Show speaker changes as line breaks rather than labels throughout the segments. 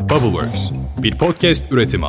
Bubbleworks, bir podcast üretimi.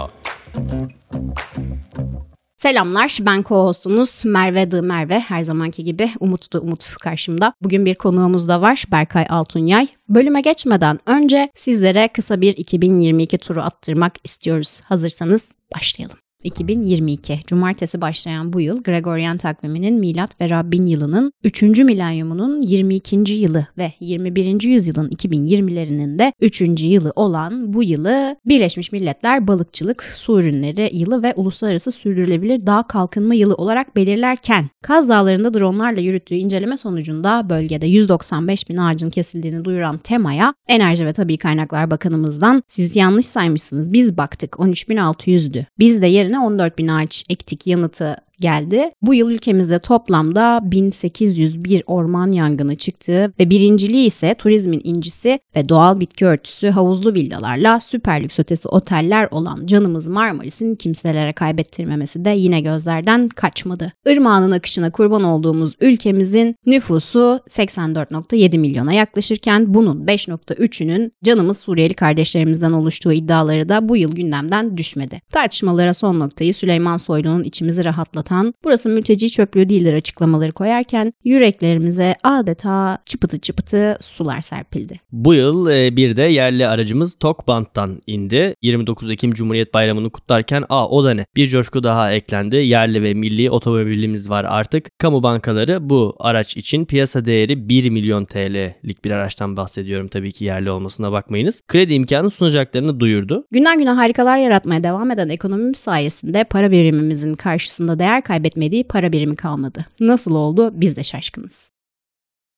Selamlar, ben co-hostunuz Merve Dı Merve. Her zamanki gibi Umut da Umut karşımda. Bugün bir konuğumuz da var, Berkay Altunyay. Bölüme geçmeden önce sizlere kısa bir 2022 turu attırmak istiyoruz. Hazırsanız başlayalım. 2022 Cumartesi başlayan bu yıl Gregorian takviminin milat ve Rabbin yılının 3. milenyumunun 22. yılı ve 21. yüzyılın 2020'lerinin de 3. yılı olan bu yılı Birleşmiş Milletler Balıkçılık, Su Ürünleri Yılı ve Uluslararası Sürdürülebilir Dağ Kalkınma Yılı olarak belirlerken Kaz Dağları'nda dronlarla yürüttüğü inceleme sonucunda bölgede 195 bin ağacın kesildiğini duyuran TEMA'ya Enerji ve Tabi Kaynaklar Bakanımızdan siz yanlış saymışsınız biz baktık 13.600'dü. Biz de yerine üzerine 14 bin ağaç ektik yanıtı geldi. Bu yıl ülkemizde toplamda 1801 orman yangını çıktı ve birinciliği ise turizmin incisi ve doğal bitki örtüsü havuzlu villalarla süper lüks ötesi oteller olan canımız Marmaris'in kimselere kaybettirmemesi de yine gözlerden kaçmadı. Irmağının akışına kurban olduğumuz ülkemizin nüfusu 84.7 milyona yaklaşırken bunun 5.3'ünün canımız Suriyeli kardeşlerimizden oluştuğu iddiaları da bu yıl gündemden düşmedi. Tartışmalara son noktayı Süleyman Soylu'nun içimizi rahatlatan anlatan, burası mülteci çöplüğü değildir açıklamaları koyarken yüreklerimize adeta çıpıtı çıpıtı sular serpildi.
Bu yıl e, bir de yerli aracımız Tokbant'tan indi. 29 Ekim Cumhuriyet Bayramı'nı kutlarken aa o da ne? Bir coşku daha eklendi. Yerli ve milli otomobilimiz var artık. Kamu bankaları bu araç için piyasa değeri 1 milyon TL'lik bir araçtan bahsediyorum tabii ki yerli olmasına bakmayınız. Kredi imkanı sunacaklarını duyurdu.
Günden güne harikalar yaratmaya devam eden ekonomimiz sayesinde para birimimizin karşısında değer değer kaybetmediği para birimi kalmadı. Nasıl oldu biz de şaşkınız.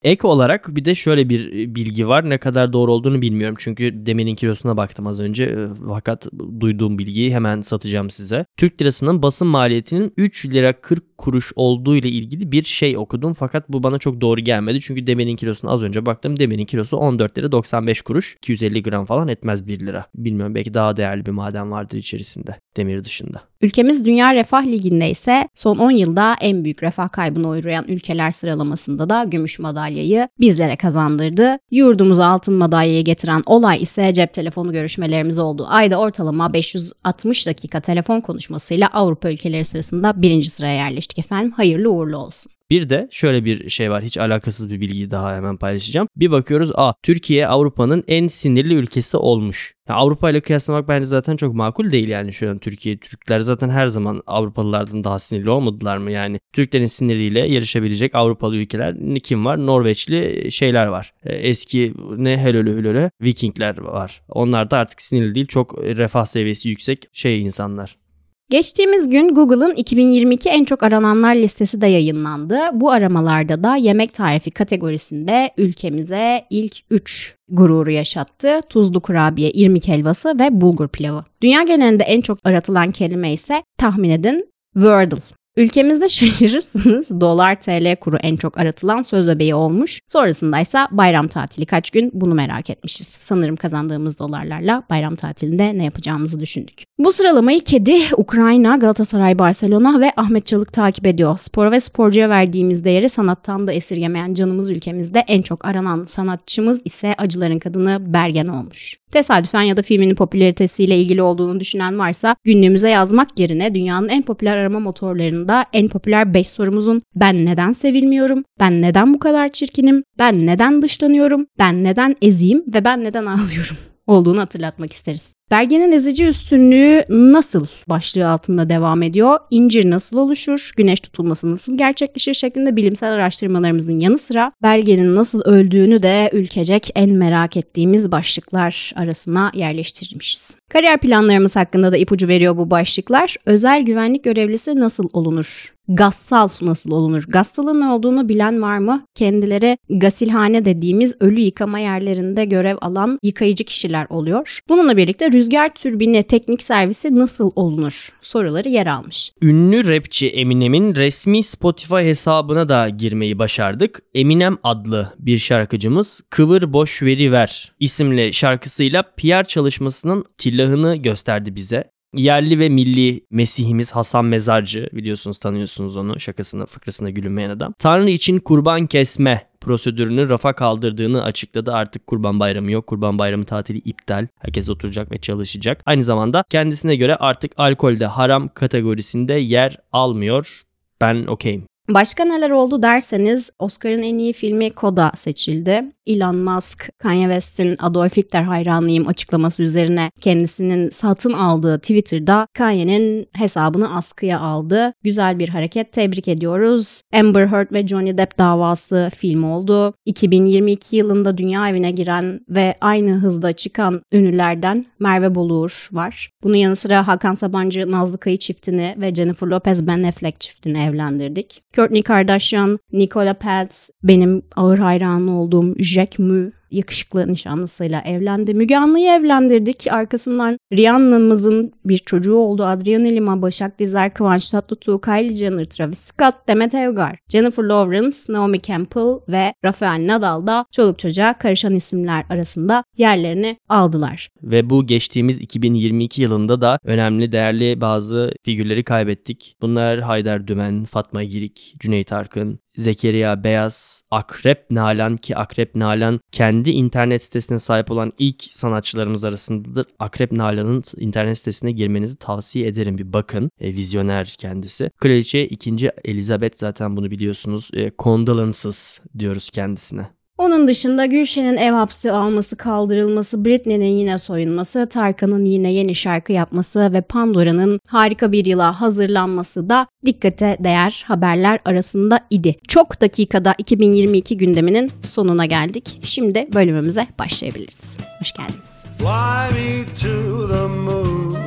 Ek olarak bir de şöyle bir e, bilgi var. Ne kadar doğru olduğunu bilmiyorum. Çünkü demenin kilosuna baktım az önce. E, fakat duyduğum bilgiyi hemen satacağım size. Türk lirasının basın maliyetinin 3 lira 40 kuruş olduğu ile ilgili bir şey okudum. Fakat bu bana çok doğru gelmedi. Çünkü demenin kilosuna az önce baktım. Demenin kilosu 14 lira 95 kuruş. 250 gram falan etmez 1 lira. Bilmiyorum belki daha değerli bir maden vardır içerisinde. Demir dışında.
Ülkemiz Dünya Refah Ligi'nde ise son 10 yılda en büyük refah kaybına uğrayan ülkeler sıralamasında da gümüş madalyayı bizlere kazandırdı. Yurdumuza altın madalyayı getiren olay ise cep telefonu görüşmelerimiz oldu. Ayda ortalama 560 dakika telefon konuşmasıyla Avrupa ülkeleri sırasında birinci sıraya yerleştik efendim. Hayırlı uğurlu olsun.
Bir de şöyle bir şey var. Hiç alakasız bir bilgiyi daha hemen paylaşacağım. Bir bakıyoruz. A Türkiye Avrupa'nın en sinirli ülkesi olmuş. Yani Avrupa ile kıyaslamak bence zaten çok makul değil yani şu an Türkiye. Türkler zaten her zaman Avrupalılardan daha sinirli olmadılar mı yani? Türklerin siniriyle yarışabilecek Avrupalı ülkeler kim var? Norveçli şeyler var. E, eski ne helölü hülölü Vikingler var. Onlar da artık sinirli değil. Çok refah seviyesi yüksek şey insanlar.
Geçtiğimiz gün Google'ın 2022 en çok arananlar listesi de yayınlandı. Bu aramalarda da yemek tarifi kategorisinde ülkemize ilk 3 gururu yaşattı. Tuzlu kurabiye, irmik helvası ve bulgur pilavı. Dünya genelinde en çok aratılan kelime ise tahmin edin Wordle. Ülkemizde şaşırırsınız dolar TL kuru en çok aratılan söz öbeği olmuş. Sonrasında ise bayram tatili kaç gün bunu merak etmişiz. Sanırım kazandığımız dolarlarla bayram tatilinde ne yapacağımızı düşündük. Bu sıralamayı kedi, Ukrayna, Galatasaray, Barcelona ve Ahmet Çalık takip ediyor. Spor ve sporcuya verdiğimiz değeri sanattan da esirgemeyen canımız ülkemizde en çok aranan sanatçımız ise Acıların Kadını Bergen olmuş. Tesadüfen ya da filminin popülaritesiyle ilgili olduğunu düşünen varsa günlüğümüze yazmak yerine dünyanın en popüler arama motorlarında en popüler 5 sorumuzun ben neden sevilmiyorum, ben neden bu kadar çirkinim, ben neden dışlanıyorum, ben neden eziyim ve ben neden ağlıyorum? olduğunu hatırlatmak isteriz. Belgenin ezici üstünlüğü nasıl başlığı altında devam ediyor? İncir nasıl oluşur? Güneş tutulması nasıl gerçekleşir? şeklinde bilimsel araştırmalarımızın yanı sıra belgenin nasıl öldüğünü de ülkecek en merak ettiğimiz başlıklar arasına yerleştirmişiz. Kariyer planlarımız hakkında da ipucu veriyor bu başlıklar. Özel güvenlik görevlisi nasıl olunur? Gassal nasıl olunur? Gassalın ne olduğunu bilen var mı? Kendileri gasilhane dediğimiz ölü yıkama yerlerinde görev alan yıkayıcı kişiler oluyor. Bununla birlikte rüzgar türbini teknik servisi nasıl olunur? Soruları yer almış.
Ünlü rapçi Eminem'in resmi Spotify hesabına da girmeyi başardık. Eminem adlı bir şarkıcımız Kıvır Boş Veri Ver isimli şarkısıyla PR çalışmasının tillahını gösterdi bize. yerli ve milli Mesihimiz Hasan Mezarcı biliyorsunuz tanıyorsunuz onu şakasına fıkrasına gülünmeyen adam. Tanrı için kurban kesme prosedürünü rafa kaldırdığını açıkladı. Artık kurban bayramı yok. Kurban bayramı tatili iptal. Herkes oturacak ve çalışacak. Aynı zamanda kendisine göre artık alkolde haram kategorisinde yer almıyor. Ben okeyim.
Başka neler oldu derseniz Oscar'ın en iyi filmi Koda seçildi. Elon Musk, Kanye West'in Adolf Hitler hayranıyım açıklaması üzerine kendisinin satın aldığı Twitter'da Kanye'nin hesabını askıya aldı. Güzel bir hareket tebrik ediyoruz. Amber Heard ve Johnny Depp davası film oldu. 2022 yılında dünya evine giren ve aynı hızda çıkan ünlülerden Merve Boluğur var. Bunun yanı sıra Hakan Sabancı, Nazlı Kayı çiftini ve Jennifer Lopez Ben Affleck çiftini evlendirdik. Kourtney Kardashian, Nicola Peltz, benim ağır hayranı olduğum Jack Mu yakışıklı nişanlısıyla evlendi. Müge Anlı'yı evlendirdik. Arkasından Rihanna'mızın bir çocuğu oldu. Adriana Lima, Başak Dizer, Kıvanç Tatlıtuğ, Kylie Jenner, Travis Scott, Demet Evgar, Jennifer Lawrence, Naomi Campbell ve Rafael Nadal da çoluk çocuğa karışan isimler arasında yerlerini aldılar.
Ve bu geçtiğimiz 2022 yılında da önemli değerli bazı figürleri kaybettik. Bunlar Haydar Dümen, Fatma Girik, Cüneyt Arkın, Zekeriya Beyaz, Akrep Nalan ki Akrep Nalan kendi internet sitesine sahip olan ilk sanatçılarımız arasındadır. Akrep Nalan'ın internet sitesine girmenizi tavsiye ederim bir bakın. E, vizyoner kendisi. Kraliçe 2. Elizabeth zaten bunu biliyorsunuz. E, condolences diyoruz kendisine.
Onun dışında Gülşen'in ev hapsi alması, kaldırılması, Britney'nin yine soyunması, Tarkan'ın yine yeni şarkı yapması ve Pandora'nın harika bir yıla hazırlanması da dikkate değer haberler arasında idi. Çok dakikada 2022 gündeminin sonuna geldik. Şimdi bölümümüze başlayabiliriz. Hoş geldiniz. Fly me to the moon,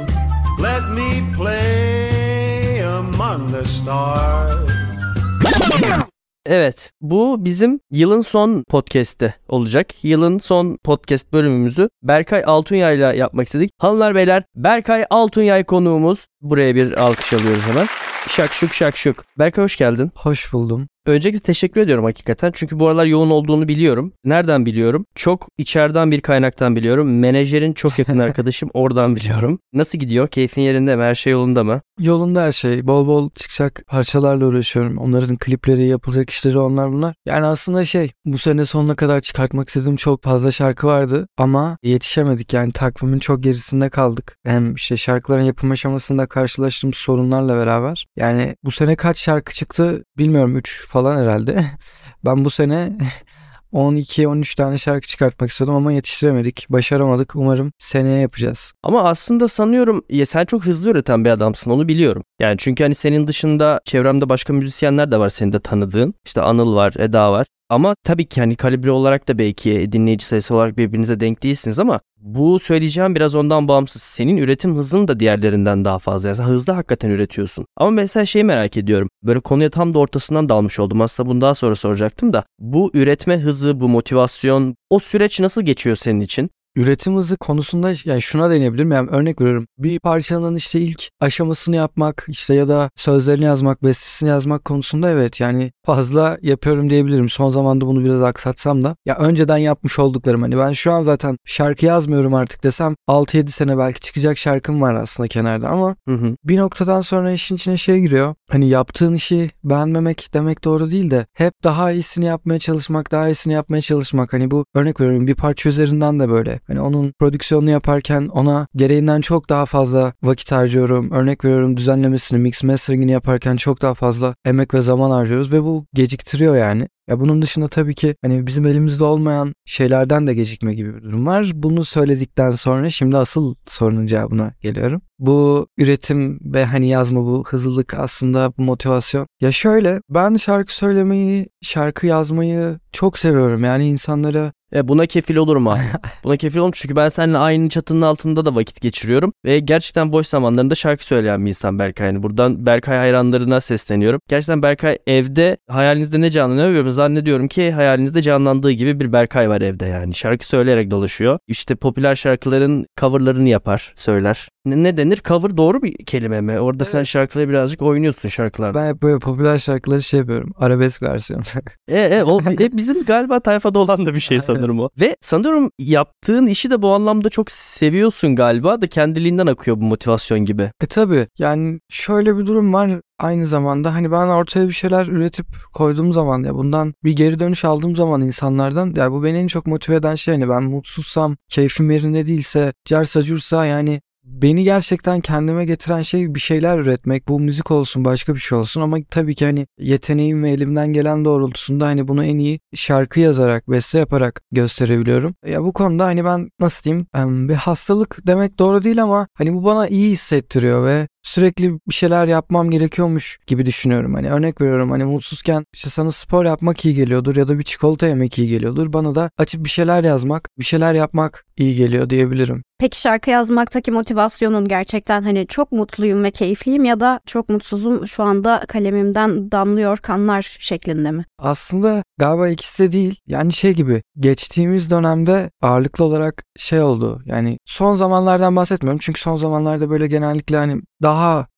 let me play among the stars.
Evet bu bizim yılın son podcast'i olacak. Yılın son podcast bölümümüzü Berkay Altunyay ile yapmak istedik. Hanımlar beyler Berkay Altunyay konuğumuz. Buraya bir alkış alıyoruz hemen. Şakşuk şakşuk. Berkay hoş geldin.
Hoş buldum.
Öncelikle teşekkür ediyorum hakikaten. Çünkü bu aralar yoğun olduğunu biliyorum. Nereden biliyorum? Çok içeriden bir kaynaktan biliyorum. Menajerin çok yakın arkadaşım oradan biliyorum. Nasıl gidiyor? Keyfin yerinde mi? Her şey yolunda mı?
Yolunda her şey. Bol bol çıkacak parçalarla uğraşıyorum. Onların klipleri, yapılacak işleri onlar bunlar. Yani aslında şey bu sene sonuna kadar çıkartmak istediğim çok fazla şarkı vardı. Ama yetişemedik yani takvimin çok gerisinde kaldık. Hem işte şarkıların yapım aşamasında karşılaştığımız sorunlarla beraber. Yani bu sene kaç şarkı çıktı bilmiyorum 3 falan herhalde. Ben bu sene 12-13 tane şarkı çıkartmak istiyordum ama yetiştiremedik. Başaramadık. Umarım seneye yapacağız.
Ama aslında sanıyorum ya sen çok hızlı üreten bir adamsın onu biliyorum. Yani çünkü hani senin dışında çevremde başka müzisyenler de var senin de tanıdığın. İşte Anıl var, Eda var. Ama tabii ki hani kalibre olarak da belki dinleyici sayısı olarak birbirinize denk değilsiniz ama bu söyleyeceğim biraz ondan bağımsız. Senin üretim hızın da diğerlerinden daha fazla. Yani hızlı hakikaten üretiyorsun. Ama mesela şeyi merak ediyorum. Böyle konuya tam da ortasından dalmış oldum. Aslında bunu daha sonra soracaktım da. Bu üretme hızı, bu motivasyon, o süreç nasıl geçiyor senin için?
Üretim hızı konusunda yani şuna değinebilirim. Yani örnek veriyorum. Bir parçanın işte ilk aşamasını yapmak işte ya da sözlerini yazmak, bestesini yazmak konusunda evet yani fazla yapıyorum diyebilirim. Son zamanda bunu biraz aksatsam da. Ya önceden yapmış olduklarım hani ben şu an zaten şarkı yazmıyorum artık desem 6-7 sene belki çıkacak şarkım var aslında kenarda ama
Hı hı.
bir noktadan sonra işin içine şey giriyor. Hani yaptığın işi beğenmemek demek doğru değil de hep daha iyisini yapmaya çalışmak, daha iyisini yapmaya çalışmak. Hani bu örnek veriyorum bir parça üzerinden de böyle. Hani onun prodüksiyonunu yaparken ona gereğinden çok daha fazla vakit harcıyorum. Örnek veriyorum düzenlemesini, mix masteringini yaparken çok daha fazla emek ve zaman harcıyoruz ve bu geciktiriyor yani. Ya bunun dışında tabii ki hani bizim elimizde olmayan şeylerden de gecikme gibi bir durum var. Bunu söyledikten sonra şimdi asıl sorunun cevabına geliyorum. Bu üretim ve hani yazma bu hızlılık aslında bu motivasyon. Ya şöyle ben şarkı söylemeyi, şarkı yazmayı çok seviyorum. Yani insanlara
E buna kefil olurum abi. buna kefil olurum çünkü ben seninle aynı çatının altında da vakit geçiriyorum. Ve gerçekten boş zamanlarında şarkı söyleyen bir insan Berkay. Yani buradan Berkay hayranlarına sesleniyorum. Gerçekten Berkay evde hayalinizde ne canlanıyor bilmiyorum. Zannediyorum ki hayalinizde canlandığı gibi bir Berkay var evde yani. Şarkı söyleyerek dolaşıyor. İşte popüler şarkıların coverlarını yapar, söyler. Ne, ne denir? Cover doğru bir kelime mi? Orada sen şarkıları birazcık oynuyorsun şarkılarda.
ben hep böyle popüler şarkıları şey yapıyorum. Arabesk versiyon.
E, e, o e, bizim galiba tayfada olan da bir şey sanırım. Sanırım o. Ve sanıyorum yaptığın işi de bu anlamda çok seviyorsun galiba da kendiliğinden akıyor bu motivasyon gibi.
E tabi yani şöyle bir durum var aynı zamanda hani ben ortaya bir şeyler üretip koyduğum zaman ya bundan bir geri dönüş aldığım zaman insanlardan ya bu beni en çok motive eden şey hani ben mutsuzsam keyfim yerinde değilse carsa cursa yani beni gerçekten kendime getiren şey bir şeyler üretmek. Bu müzik olsun başka bir şey olsun ama tabii ki hani yeteneğim ve elimden gelen doğrultusunda hani bunu en iyi şarkı yazarak, beste yaparak gösterebiliyorum. Ya bu konuda hani ben nasıl diyeyim bir hastalık demek doğru değil ama hani bu bana iyi hissettiriyor ve sürekli bir şeyler yapmam gerekiyormuş gibi düşünüyorum. Hani örnek veriyorum hani mutsuzken işte sana spor yapmak iyi geliyordur ya da bir çikolata yemek iyi geliyordur. Bana da açıp bir şeyler yazmak, bir şeyler yapmak iyi geliyor diyebilirim.
Peki şarkı yazmaktaki motivasyonun gerçekten hani çok mutluyum ve keyifliyim ya da çok mutsuzum şu anda kalemimden damlıyor kanlar şeklinde mi?
Aslında galiba ikisi de değil. Yani şey gibi geçtiğimiz dönemde ağırlıklı olarak şey oldu. Yani son zamanlardan bahsetmiyorum çünkü son zamanlarda böyle genellikle hani daha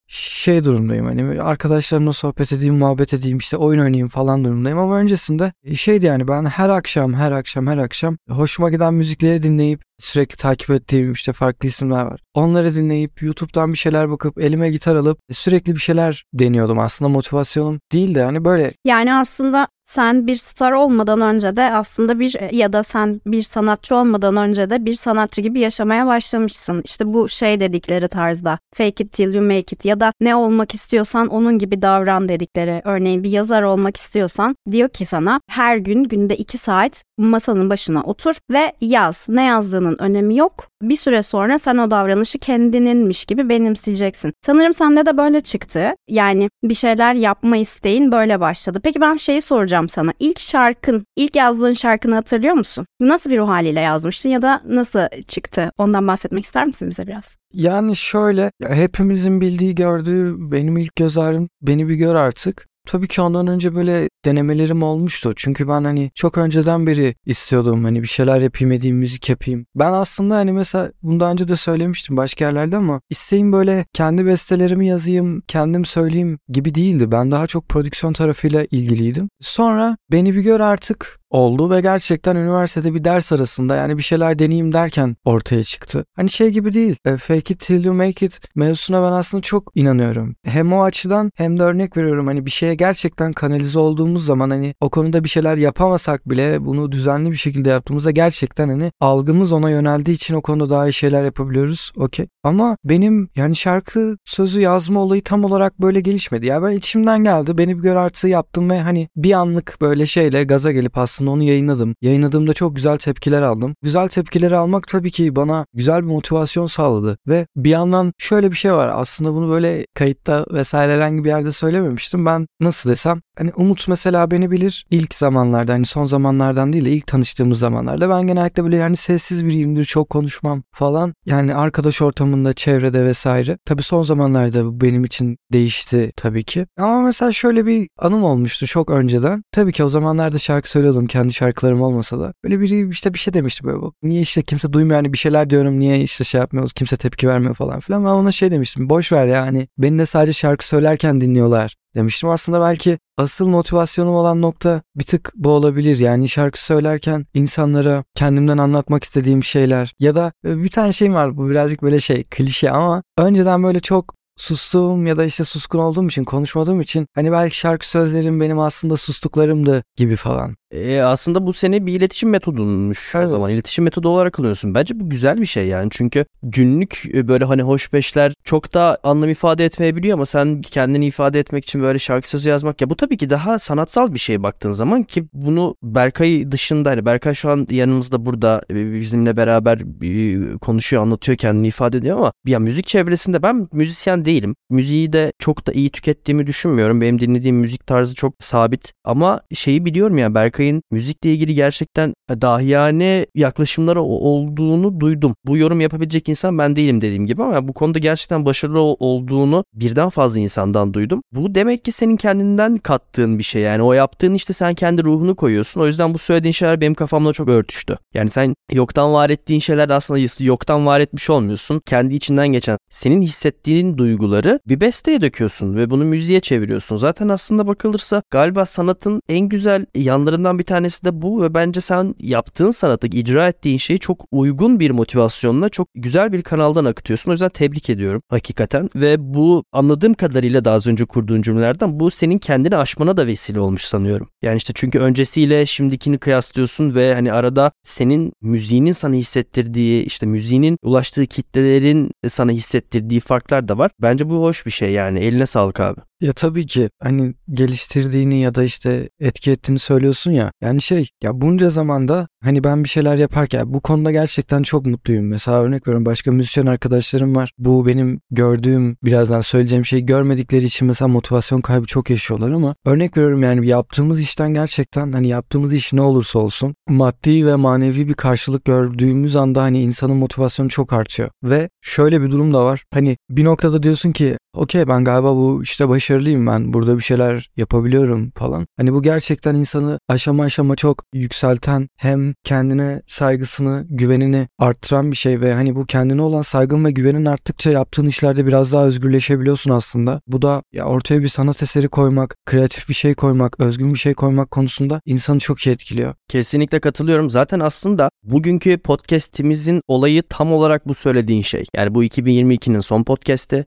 şey durumdayım hani arkadaşlarımla sohbet edeyim, muhabbet edeyim, işte oyun oynayayım falan durumdayım ama öncesinde e, şeydi yani ben her akşam, her akşam, her akşam hoşuma giden müzikleri dinleyip sürekli takip ettiğim işte farklı isimler var. Onları dinleyip YouTube'dan bir şeyler bakıp elime gitar alıp sürekli bir şeyler deniyordum. Aslında motivasyonum değil de hani böyle.
Yani aslında sen bir star olmadan önce de aslında bir ya da sen bir sanatçı olmadan önce de bir sanatçı gibi yaşamaya başlamışsın. İşte bu şey dedikleri tarzda fake it till you make it ya da ne olmak istiyorsan onun gibi davran dedikleri. Örneğin bir yazar olmak istiyorsan diyor ki sana her gün günde iki saat masanın başına otur ve yaz. Ne yazdığının önemi yok. Bir süre sonra sen o davranışı kendininmiş gibi benimseyeceksin. Sanırım sende de böyle çıktı. Yani bir şeyler yapma isteğin böyle başladı. Peki ben şeyi soracağım sana. İlk şarkın, ilk yazdığın şarkını hatırlıyor musun? Nasıl bir ruh haliyle yazmıştın ya da nasıl çıktı? Ondan bahsetmek ister misin bize biraz?
Yani şöyle hepimizin bildiği gördüğü benim ilk göz ağrım beni bir gör artık. Tabii ki ondan önce böyle denemelerim olmuştu. Çünkü ben hani çok önceden beri istiyordum hani bir şeyler yapayım edeyim, müzik yapayım. Ben aslında hani mesela bundan önce de söylemiştim başka yerlerde ama isteğim böyle kendi bestelerimi yazayım, kendim söyleyeyim gibi değildi. Ben daha çok prodüksiyon tarafıyla ilgiliydim. Sonra beni bir gör artık oldu ve gerçekten üniversitede bir ders arasında yani bir şeyler deneyeyim derken ortaya çıktı. Hani şey gibi değil. E, fake it till you make it mevzusuna ben aslında çok inanıyorum. Hem o açıdan hem de örnek veriyorum hani bir şeye gerçekten kanalize olduğumuz zaman hani o konuda bir şeyler yapamasak bile bunu düzenli bir şekilde yaptığımızda gerçekten hani algımız ona yöneldiği için o konuda daha iyi şeyler yapabiliyoruz. Okey. Ama benim yani şarkı sözü yazma olayı tam olarak böyle gelişmedi. Ya ben içimden geldi. Beni bir gör artığı yaptım ve hani bir anlık böyle şeyle gaza gelip aslında aslında onu yayınladım. Yayınladığımda çok güzel tepkiler aldım. Güzel tepkileri almak tabii ki bana güzel bir motivasyon sağladı. Ve bir yandan şöyle bir şey var. Aslında bunu böyle kayıtta vesaire herhangi bir yerde söylememiştim. Ben nasıl desem hani Umut mesela beni bilir ilk zamanlarda hani son zamanlardan değil de ilk tanıştığımız zamanlarda ben genellikle böyle yani sessiz biriyimdir çok konuşmam falan. Yani arkadaş ortamında çevrede vesaire. Tabii son zamanlarda bu benim için değişti tabii ki. Ama mesela şöyle bir anım olmuştu çok önceden. Tabii ki o zamanlarda şarkı söylüyordum kendi şarkılarım olmasa da. Böyle biri işte bir şey demişti böyle. Niye işte kimse duymuyor hani bir şeyler diyorum niye işte şey yapmıyoruz kimse tepki vermiyor falan filan. Ben ona şey demiştim boş ver ya hani beni de sadece şarkı söylerken dinliyorlar demiştim. Aslında belki asıl motivasyonum olan nokta bir tık bu olabilir. Yani şarkı söylerken insanlara kendimden anlatmak istediğim şeyler ya da bir tane şeyim var bu birazcık böyle şey klişe ama önceden böyle çok sustuğum ya da işte suskun olduğum için konuşmadığım için hani belki şarkı sözlerim benim aslında sustuklarımdı gibi falan.
E, aslında bu seni bir iletişim metodunmuş evet. o zaman. iletişim metodu olarak alıyorsun. Bence bu güzel bir şey yani. Çünkü günlük e, böyle hani hoş beşler çok da anlam ifade etmeyebiliyor ama sen kendini ifade etmek için böyle şarkı sözü yazmak ya bu tabii ki daha sanatsal bir şey baktığın zaman ki bunu Berkay dışında hani Berkay şu an yanımızda burada e, bizimle beraber e, konuşuyor, anlatıyor, kendini ifade ediyor ama ya müzik çevresinde ben müzisyen değilim. Müziği de çok da iyi tükettiğimi düşünmüyorum. Benim dinlediğim müzik tarzı çok sabit ama şeyi biliyorum ya Berkay Berkay'ın müzikle ilgili gerçekten dahiyane yaklaşımları olduğunu duydum. Bu yorum yapabilecek insan ben değilim dediğim gibi ama bu konuda gerçekten başarılı olduğunu birden fazla insandan duydum. Bu demek ki senin kendinden kattığın bir şey. Yani o yaptığın işte sen kendi ruhunu koyuyorsun. O yüzden bu söylediğin şeyler benim kafamda çok örtüştü. Yani sen yoktan var ettiğin şeyler aslında yoktan var etmiş olmuyorsun. Kendi içinden geçen senin hissettiğin duyguları bir besteye döküyorsun ve bunu müziğe çeviriyorsun. Zaten aslında bakılırsa galiba sanatın en güzel yanlarından bir tanesi de bu ve bence sen yaptığın sanatı, icra ettiğin şeyi çok uygun bir motivasyonla çok güzel bir kanaldan akıtıyorsun. O yüzden tebrik ediyorum hakikaten ve bu anladığım kadarıyla daha az önce kurduğun cümlelerden bu senin kendini aşmana da vesile olmuş sanıyorum. Yani işte çünkü öncesiyle şimdikini kıyaslıyorsun ve hani arada senin müziğinin sana hissettirdiği işte müziğinin ulaştığı kitlelerin sana hissettirdiği farklar da var. Bence bu hoş bir şey yani. Eline sağlık abi.
Ya tabii ki hani geliştirdiğini ya da işte etki ettiğini söylüyorsun ya. Yani şey ya bunca zamanda hani ben bir şeyler yaparken bu konuda gerçekten çok mutluyum. Mesela örnek veriyorum başka müzisyen arkadaşlarım var. Bu benim gördüğüm birazdan söyleyeceğim şeyi görmedikleri için mesela motivasyon kaybı çok yaşıyorlar ama örnek veriyorum yani yaptığımız işten gerçekten hani yaptığımız iş ne olursa olsun maddi ve manevi bir karşılık gördüğümüz anda hani insanın motivasyonu çok artıyor. Ve şöyle bir durum da var. Hani bir noktada diyorsun ki okey ben galiba bu işte başarılıyım ben burada bir şeyler yapabiliyorum falan. Hani bu gerçekten insanı aşama aşama çok yükselten hem kendine saygısını güvenini arttıran bir şey ve hani bu kendine olan saygın ve güvenin arttıkça yaptığın işlerde biraz daha özgürleşebiliyorsun aslında. Bu da ya ortaya bir sanat eseri koymak, kreatif bir şey koymak, özgün bir şey koymak konusunda insanı çok iyi etkiliyor.
Kesinlikle katılıyorum. Zaten aslında bugünkü podcast'imizin olayı tam olarak bu söylediğin şey. Yani bu 2022'nin son podcast'i.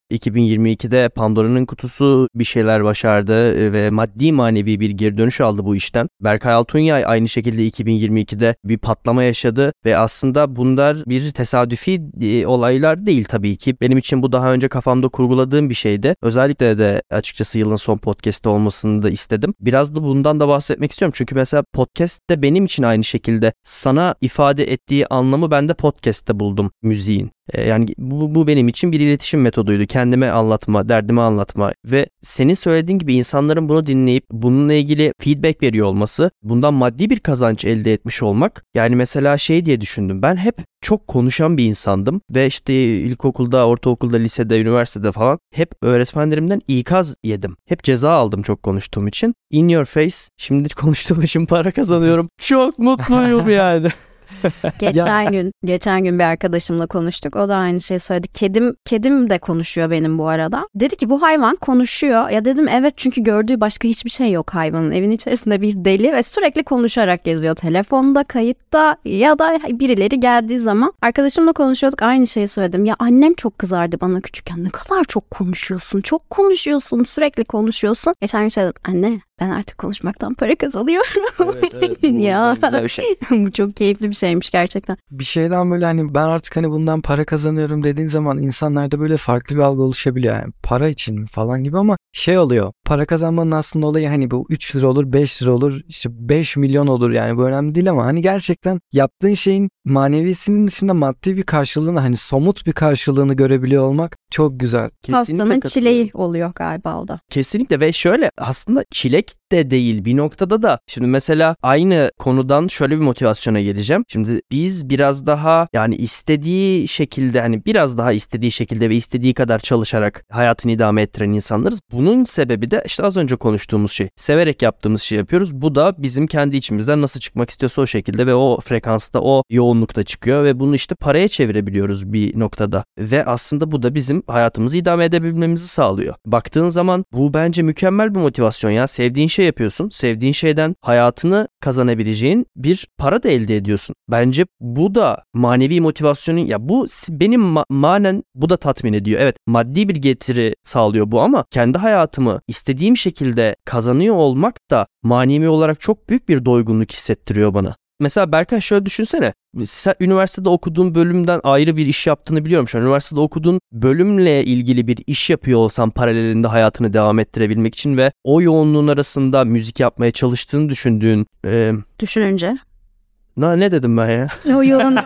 2022'de Pandora'nın kutusu bir şeyler başardı e, ve maddi manevi bir geri dönüş aldı bu işten. Berkay Altunyay aynı şekilde 2022'de bir patlama yaşadı ve aslında bunlar bir tesadüfi e, olaylar değil tabii ki. Benim için bu daha önce kafamda kurguladığım bir şeydi. Özellikle de açıkçası yılın son podcast'i olmasını da istedim. Biraz da bundan da bahsetmek istiyorum. Çünkü mesela podcast'te benim için aynı şekilde sana ifade ettiği anlamı ben de podcast'te buldum müziğin. E, yani bu, bu benim için bir iletişim metoduydu. Kendime anlatma, derdimi anlatma ve senin söylediğin gibi insanların bunu dinleyip bununla ilgili feedback veriyor olması, bundan maddi bir kazanç elde etmiş olmak. Yani mesela şey diye düşündüm. Ben hep çok konuşan bir insandım ve işte ilkokulda, ortaokulda, lisede, üniversitede falan hep öğretmenlerimden ikaz yedim. Hep ceza aldım çok konuştuğum için. In your face. Şimdi konuştuğum için para kazanıyorum. Çok mutluyum yani.
geçen gün geçen gün bir arkadaşımla konuştuk. O da aynı şeyi söyledi. Kedim kedim de konuşuyor benim bu arada. Dedi ki bu hayvan konuşuyor. Ya dedim evet çünkü gördüğü başka hiçbir şey yok hayvanın. Evin içerisinde bir deli ve sürekli konuşarak geziyor. Telefonda, kayıtta ya da birileri geldiği zaman arkadaşımla konuşuyorduk. Aynı şeyi söyledim. Ya annem çok kızardı bana küçükken. Ne kadar çok konuşuyorsun. Çok konuşuyorsun. Sürekli konuşuyorsun. Geçen gün söyledim. Anne ben artık konuşmaktan para kazanıyorum.
Evet, evet, bu
ya
güzel bir şey.
bu çok keyifli bir şeymiş gerçekten.
Bir şeyden böyle hani ben artık hani bundan para kazanıyorum dediğin zaman insanlarda böyle farklı bir algı oluşabiliyor. Yani para için falan gibi ama şey oluyor. Para kazanmanın aslında olayı hani bu 3 lira olur 5 lira olur işte 5 milyon olur yani bu önemli değil ama hani gerçekten yaptığın şeyin manevisinin dışında maddi bir karşılığını hani somut bir karşılığını görebiliyor olmak çok güzel.
Kesinlikle
Hastanın çileği oluyor galiba o da.
Kesinlikle ve şöyle aslında çilek like de değil bir noktada da şimdi mesela aynı konudan şöyle bir motivasyona geleceğim. Şimdi biz biraz daha yani istediği şekilde hani biraz daha istediği şekilde ve istediği kadar çalışarak hayatını idame ettiren insanlarız. Bunun sebebi de işte az önce konuştuğumuz şey. Severek yaptığımız şey yapıyoruz. Bu da bizim kendi içimizden nasıl çıkmak istiyorsa o şekilde ve o frekansta o yoğunlukta çıkıyor ve bunu işte paraya çevirebiliyoruz bir noktada. Ve aslında bu da bizim hayatımızı idame edebilmemizi sağlıyor. Baktığın zaman bu bence mükemmel bir motivasyon ya. Sevdiğin şey yapıyorsun. Sevdiğin şeyden hayatını kazanabileceğin bir para da elde ediyorsun. Bence bu da manevi motivasyonun ya bu benim ma- manen bu da tatmin ediyor. Evet maddi bir getiri sağlıyor bu ama kendi hayatımı istediğim şekilde kazanıyor olmak da manevi olarak çok büyük bir doygunluk hissettiriyor bana. Mesela Berkay şöyle düşünsene. Sen üniversitede okuduğun bölümden ayrı bir iş yaptığını biliyorum. Şu an üniversitede okuduğun bölümle ilgili bir iş yapıyor olsan paralelinde hayatını devam ettirebilmek için ve o yoğunluğun arasında müzik yapmaya çalıştığını düşündüğün... E,
Düşününce.
Na, ne dedim ben ya?
O yoğun...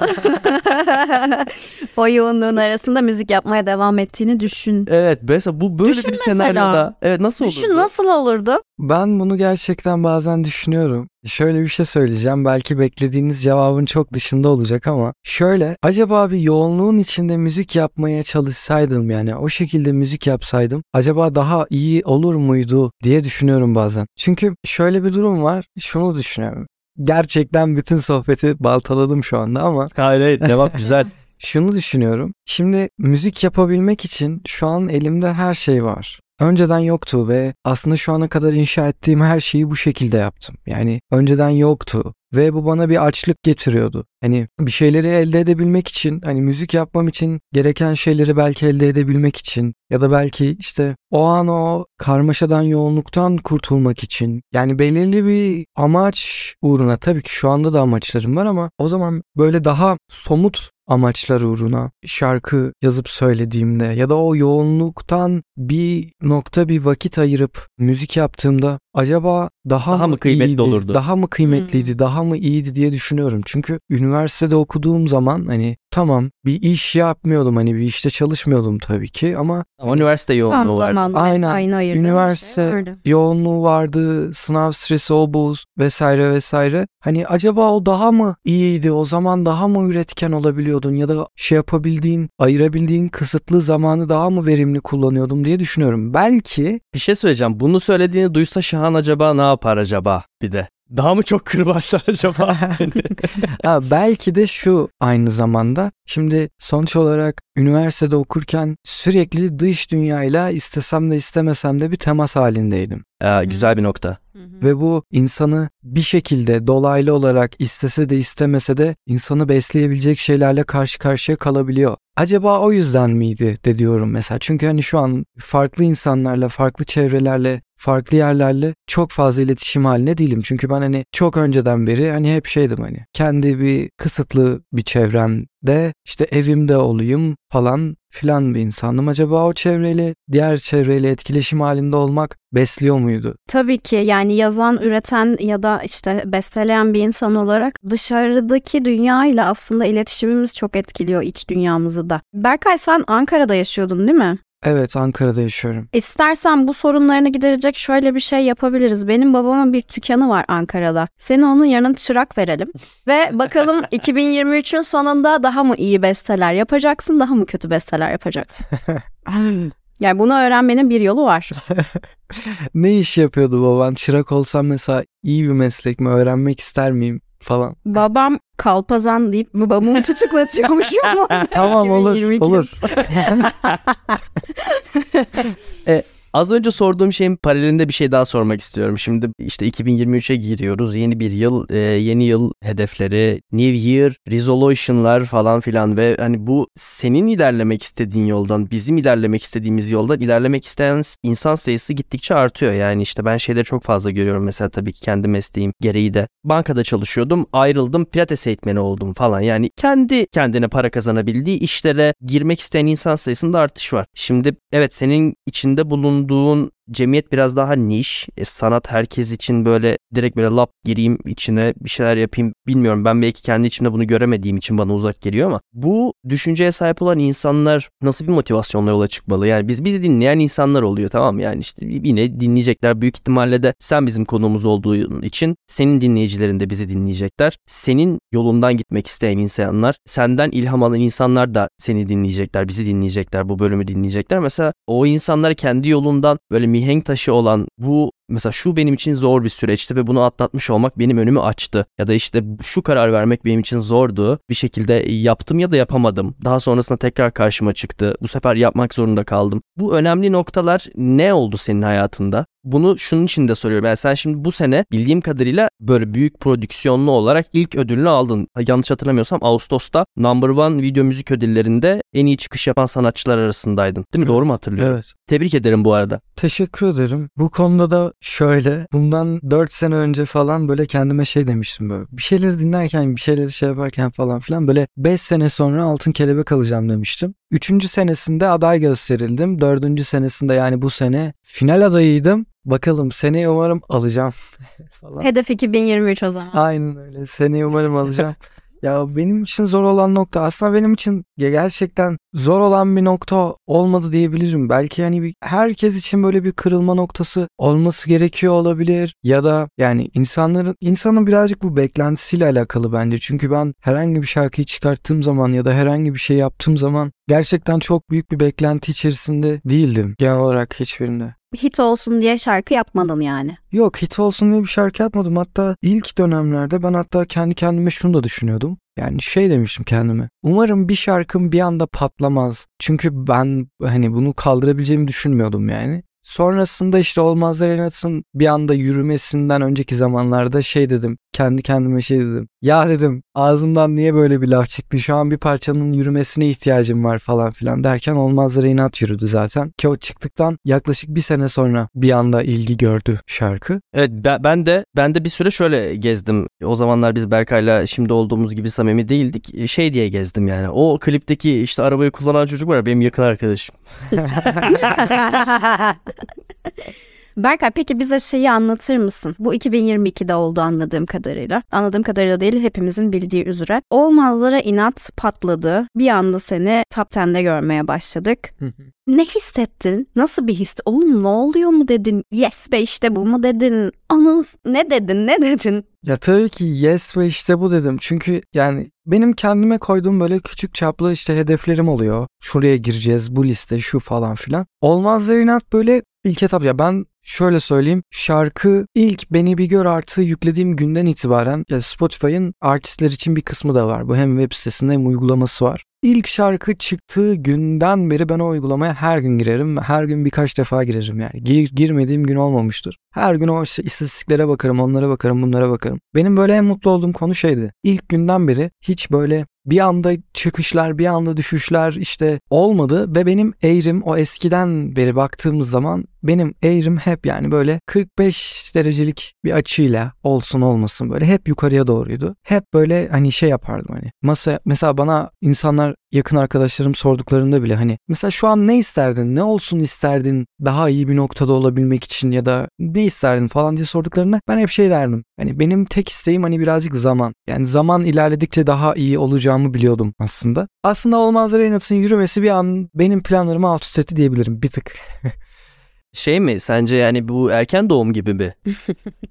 o yoğunluğun arasında müzik yapmaya devam ettiğini düşün.
Evet mesela bu böyle
Düşün
bir
mesela.
senaryoda evet nasıl olurdu?
Düşün nasıl olurdu?
Ben bunu gerçekten bazen düşünüyorum. Şöyle bir şey söyleyeceğim. Belki beklediğiniz cevabın çok dışında olacak ama şöyle acaba bir yoğunluğun içinde müzik yapmaya çalışsaydım yani o şekilde müzik yapsaydım acaba daha iyi olur muydu diye düşünüyorum bazen. Çünkü şöyle bir durum var. Şunu düşünüyorum. Gerçekten bütün sohbeti baltaladım şu anda ama
Hayır hayır devam güzel.
şunu düşünüyorum. Şimdi müzik yapabilmek için şu an elimde her şey var. Önceden yoktu ve aslında şu ana kadar inşa ettiğim her şeyi bu şekilde yaptım. Yani önceden yoktu ve bu bana bir açlık getiriyordu. Hani bir şeyleri elde edebilmek için, hani müzik yapmam için gereken şeyleri belki elde edebilmek için ya da belki işte o an o karmaşadan, yoğunluktan kurtulmak için. Yani belirli bir amaç uğruna tabii ki şu anda da amaçlarım var ama o zaman böyle daha somut amaçlar uğruna şarkı yazıp söylediğimde ya da o yoğunluktan bir nokta bir vakit ayırıp müzik yaptığımda acaba daha,
Daha mı kıymetli
iyiydi,
olurdu?
Daha mı kıymetliydi, daha mı iyiydi diye düşünüyorum. Çünkü üniversitede okuduğum zaman hani tamam bir iş yapmıyordum hani bir işte çalışmıyordum tabii ki ama
Ama üniversite
Tam
yoğunluğu var.
zamanlı
Aynen.
ayırdığın bir
Üniversite-
şey vardı.
yoğunluğu vardı, sınav stresi, o bu vesaire vesaire. Hani acaba o daha mı iyiydi? O zaman daha mı üretken olabiliyordun ya da şey yapabildiğin, ayırabildiğin kısıtlı zamanı daha mı verimli kullanıyordum diye düşünüyorum. Belki
Bir şey söyleyeceğim. Bunu söylediğini duysa Şahan acaba ne yapar acaba bir de? Daha mı çok kırbaçlar acaba
ha, belki de şu aynı zamanda. Şimdi sonuç olarak üniversitede okurken sürekli dış dünyayla istesem de istemesem de bir temas halindeydim.
Aa, güzel bir nokta.
Ve bu insanı bir şekilde dolaylı olarak istese de istemese de insanı besleyebilecek şeylerle karşı karşıya kalabiliyor. Acaba o yüzden miydi de diyorum mesela. Çünkü hani şu an farklı insanlarla, farklı çevrelerle, farklı yerlerle çok fazla iletişim haline değilim. Çünkü ben hani çok önceden beri hani hep şeydim hani kendi bir kısıtlı bir çevremde işte evimde olayım falan filan bir insandım. Acaba o çevreyle diğer çevreyle etkileşim halinde olmak besliyor muydu?
Tabii ki yani yazan, üreten ya da işte besteleyen bir insan olarak dışarıdaki dünyayla aslında iletişimimiz çok etkiliyor iç dünyamızı da. Berkay sen Ankara'da yaşıyordun değil mi?
Evet Ankara'da yaşıyorum.
İstersen bu sorunlarını giderecek şöyle bir şey yapabiliriz. Benim babamın bir dükkanı var Ankara'da. Seni onun yanına çırak verelim. Ve bakalım 2023'ün sonunda daha mı iyi besteler yapacaksın, daha mı kötü besteler yapacaksın? Yani bunu öğrenmenin bir yolu var.
ne iş yapıyordu baban? Çırak olsam mesela iyi bir meslek mi? Öğrenmek ister miyim? Falan.
Babam kalpazan deyip babamı tutuklatıyormuş ama.
Tamam olur
2022
olur.
Az önce sorduğum şeyin paralelinde bir şey daha sormak istiyorum. Şimdi işte 2023'e giriyoruz. Yeni bir yıl, e, yeni yıl hedefleri, New Year, resolution'lar falan filan ve hani bu senin ilerlemek istediğin yoldan, bizim ilerlemek istediğimiz yoldan ilerlemek isteyen insan sayısı gittikçe artıyor. Yani işte ben şeyleri çok fazla görüyorum. Mesela tabii ki kendi mesleğim gereği de bankada çalışıyordum, ayrıldım, pilates eğitmeni oldum falan. Yani kendi kendine para kazanabildiği işlere girmek isteyen insan sayısında artış var. Şimdi evet senin içinde bulunduğun bulunduğun cemiyet biraz daha niş. E, sanat herkes için böyle direkt böyle lap gireyim içine bir şeyler yapayım bilmiyorum. Ben belki kendi içimde bunu göremediğim için bana uzak geliyor ama bu düşünceye sahip olan insanlar nasıl bir motivasyonla yola çıkmalı? Yani biz bizi dinleyen insanlar oluyor tamam? Yani işte yine dinleyecekler. Büyük ihtimalle de sen bizim konuğumuz olduğun için senin dinleyicilerin de bizi dinleyecekler. Senin yolundan gitmek isteyen insanlar, senden ilham alan insanlar da seni dinleyecekler, bizi dinleyecekler, bu bölümü dinleyecekler. Mesela o insanlar kendi yolundan böyle mihenk taşı olan bu mesela şu benim için zor bir süreçti ve bunu atlatmış olmak benim önümü açtı. Ya da işte şu karar vermek benim için zordu. Bir şekilde yaptım ya da yapamadım. Daha sonrasında tekrar karşıma çıktı. Bu sefer yapmak zorunda kaldım. Bu önemli noktalar ne oldu senin hayatında? Bunu şunun için de soruyorum. Yani sen şimdi bu sene bildiğim kadarıyla böyle büyük prodüksiyonlu olarak ilk ödülünü aldın. Yanlış hatırlamıyorsam Ağustos'ta Number One video müzik ödüllerinde en iyi çıkış yapan sanatçılar arasındaydın. Değil mi? Doğru mu hatırlıyorum?
Evet.
Tebrik ederim bu arada.
Teşekkür ederim. Bu konuda da şöyle bundan 4 sene önce falan böyle kendime şey demiştim böyle. Bir şeyleri dinlerken bir şeyleri şey yaparken falan filan böyle 5 sene sonra altın kelebek alacağım demiştim. Üçüncü senesinde aday gösterildim. Dördüncü senesinde yani bu sene final adayıydım. Bakalım seneye umarım alacağım falan.
Hedef 2023 o zaman.
Aynen öyle. Seneye umarım alacağım. Ya benim için zor olan nokta aslında benim için gerçekten zor olan bir nokta olmadı diyebilirim. Belki hani bir, herkes için böyle bir kırılma noktası olması gerekiyor olabilir ya da yani insanların insanın birazcık bu beklentisiyle alakalı bence. Çünkü ben herhangi bir şarkıyı çıkarttığım zaman ya da herhangi bir şey yaptığım zaman gerçekten çok büyük bir beklenti içerisinde değildim genel olarak hiçbirinde.
Hit olsun diye şarkı yapmadın yani.
Yok hit olsun diye bir şarkı yapmadım. Hatta ilk dönemlerde ben hatta kendi kendime şunu da düşünüyordum. Yani şey demiştim kendime. Umarım bir şarkım bir anda patlamaz. Çünkü ben hani bunu kaldırabileceğimi düşünmüyordum yani. Sonrasında işte Olmazlar Enat'ın bir anda yürümesinden önceki zamanlarda şey dedim. Kendi kendime şey dedim. Ya dedim ağzımdan niye böyle bir laf çıktı? Şu an bir parçanın yürümesine ihtiyacım var falan filan derken Olmazlar Enat yürüdü zaten. Ki o çıktıktan yaklaşık bir sene sonra bir anda ilgi gördü şarkı.
Evet ben, ben de ben de bir süre şöyle gezdim. O zamanlar biz Berkay'la şimdi olduğumuz gibi samimi değildik. Şey diye gezdim yani. O klipteki işte arabayı kullanan çocuk var ya benim yakın arkadaşım.
Berkay peki bize şeyi anlatır mısın? Bu 2022'de oldu anladığım kadarıyla. Anladığım kadarıyla değil hepimizin bildiği üzere. Olmazlara inat patladı. Bir anda seni top 10'de görmeye başladık. ne hissettin? Nasıl bir his? Oğlum ne oluyor mu dedin? Yes be işte bu mu dedin? Anıl ne dedin? Ne dedin?
Ya tabii ki yes ve işte bu dedim. Çünkü yani benim kendime koyduğum böyle küçük çaplı işte hedeflerim oluyor. Şuraya gireceğiz, bu liste şu falan filan. Olmaz inat böyle ilk etap ya ben şöyle söyleyeyim. Şarkı ilk Beni Bir Gör artı yüklediğim günden itibaren ya Spotify'ın artistler için bir kısmı da var. Bu hem web sitesinde hem uygulaması var. İlk şarkı çıktığı günden beri ben o uygulamaya her gün girerim. Her gün birkaç defa girerim yani. Gir, girmediğim gün olmamıştır. Her gün o işte istatistiklere bakarım, onlara bakarım, bunlara bakarım. Benim böyle en mutlu olduğum konu şeydi. İlk günden beri hiç böyle bir anda çıkışlar, bir anda düşüşler işte olmadı ve benim eğrim o eskiden beri baktığımız zaman benim eğrim hep yani böyle 45 derecelik bir açıyla olsun olmasın böyle hep yukarıya doğruydu. Hep böyle hani şey yapardım hani masa mesela bana insanlar yakın arkadaşlarım sorduklarında bile hani mesela şu an ne isterdin? Ne olsun isterdin daha iyi bir noktada olabilmek için ya da ne isterdin falan diye sorduklarında ben hep şey derdim. Hani benim tek isteğim hani birazcık zaman. Yani zaman ilerledikçe daha iyi olacağımı biliyordum aslında. Aslında Olmazlar Reynat'ın yürümesi bir an benim planlarımı alt üst etti diyebilirim bir tık.
Şey mi sence yani bu erken doğum gibi mi?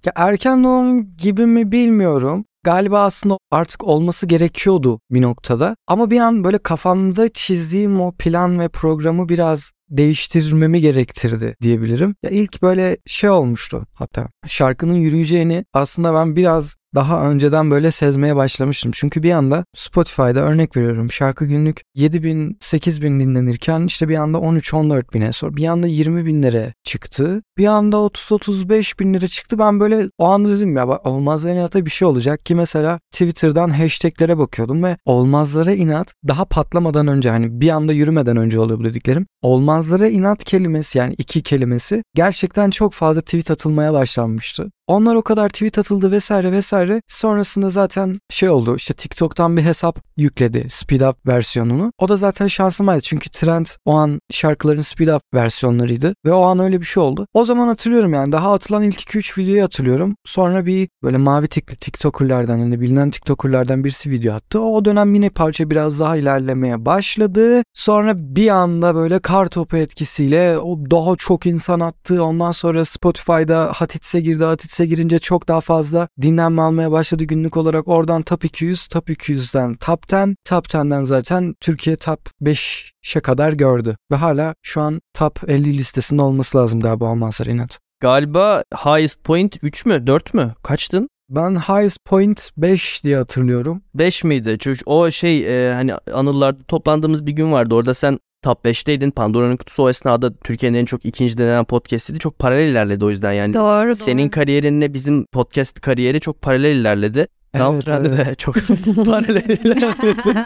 ya erken doğum gibi mi bilmiyorum. Galiba aslında artık olması gerekiyordu bir noktada. Ama bir an böyle kafamda çizdiğim o plan ve programı biraz değiştirmemi gerektirdi diyebilirim. Ya ilk böyle şey olmuştu hatta şarkının yürüyeceğini aslında ben biraz daha önceden böyle sezmeye başlamıştım. Çünkü bir anda Spotify'da örnek veriyorum şarkı günlük 7 bin 8 bin dinlenirken işte bir anda 13-14 bine sonra bir anda 20 binlere çıktı. Bir anda 30-35 bin lira çıktı. Ben böyle o anda dedim ya olmaz inata bir şey olacak ki mesela Twitter'dan hashtaglere bakıyordum ve olmazlara inat daha patlamadan önce hani bir anda yürümeden önce oluyor bu dediklerim. Olmazlara inat kelimesi yani iki kelimesi gerçekten çok fazla tweet atılmaya başlanmıştı. Onlar o kadar tweet atıldı vesaire vesaire. Sonrasında zaten şey oldu işte TikTok'tan bir hesap yükledi speed up versiyonunu. O da zaten şansımaydı çünkü trend o an şarkıların speed up versiyonlarıydı ve o an öyle bir şey oldu. O zaman hatırlıyorum yani daha atılan ilk 2-3 videoyu hatırlıyorum. Sonra bir böyle mavi tikli TikToker'lardan hani bilinen TikToker'lardan birisi video attı. O dönem yine parça biraz daha ilerlemeye başladı. Sonra bir anda böyle kar topu etkisiyle o daha çok insan attı. Ondan sonra Spotify'da Hatits'e girdi. Hatits'e girince çok daha fazla dinlenme almaya başladı günlük olarak. Oradan Top 200, Top 200'den Top 10, Top 10'den zaten Türkiye Top 5'e kadar gördü. Ve hala şu an Top 50 listesinde olması lazım galiba Almansar İnat.
Galiba highest point 3 mü 4 mü? Kaçtın?
Ben highest point 5 diye hatırlıyorum.
5 miydi? Çünkü o şey e, hani anılarda toplandığımız bir gün vardı. Orada sen top 5'teydin. Pandora'nın kutusu o esnada Türkiye'nin en çok ikinci denenen podcast'iydi. Çok paralel ilerledi o yüzden yani.
Doğru
Senin
doğru.
kariyerinle bizim podcast kariyeri çok paralel ilerledi.
Evet,
Soundtrend'de
evet.
de çok paralel ilerledi.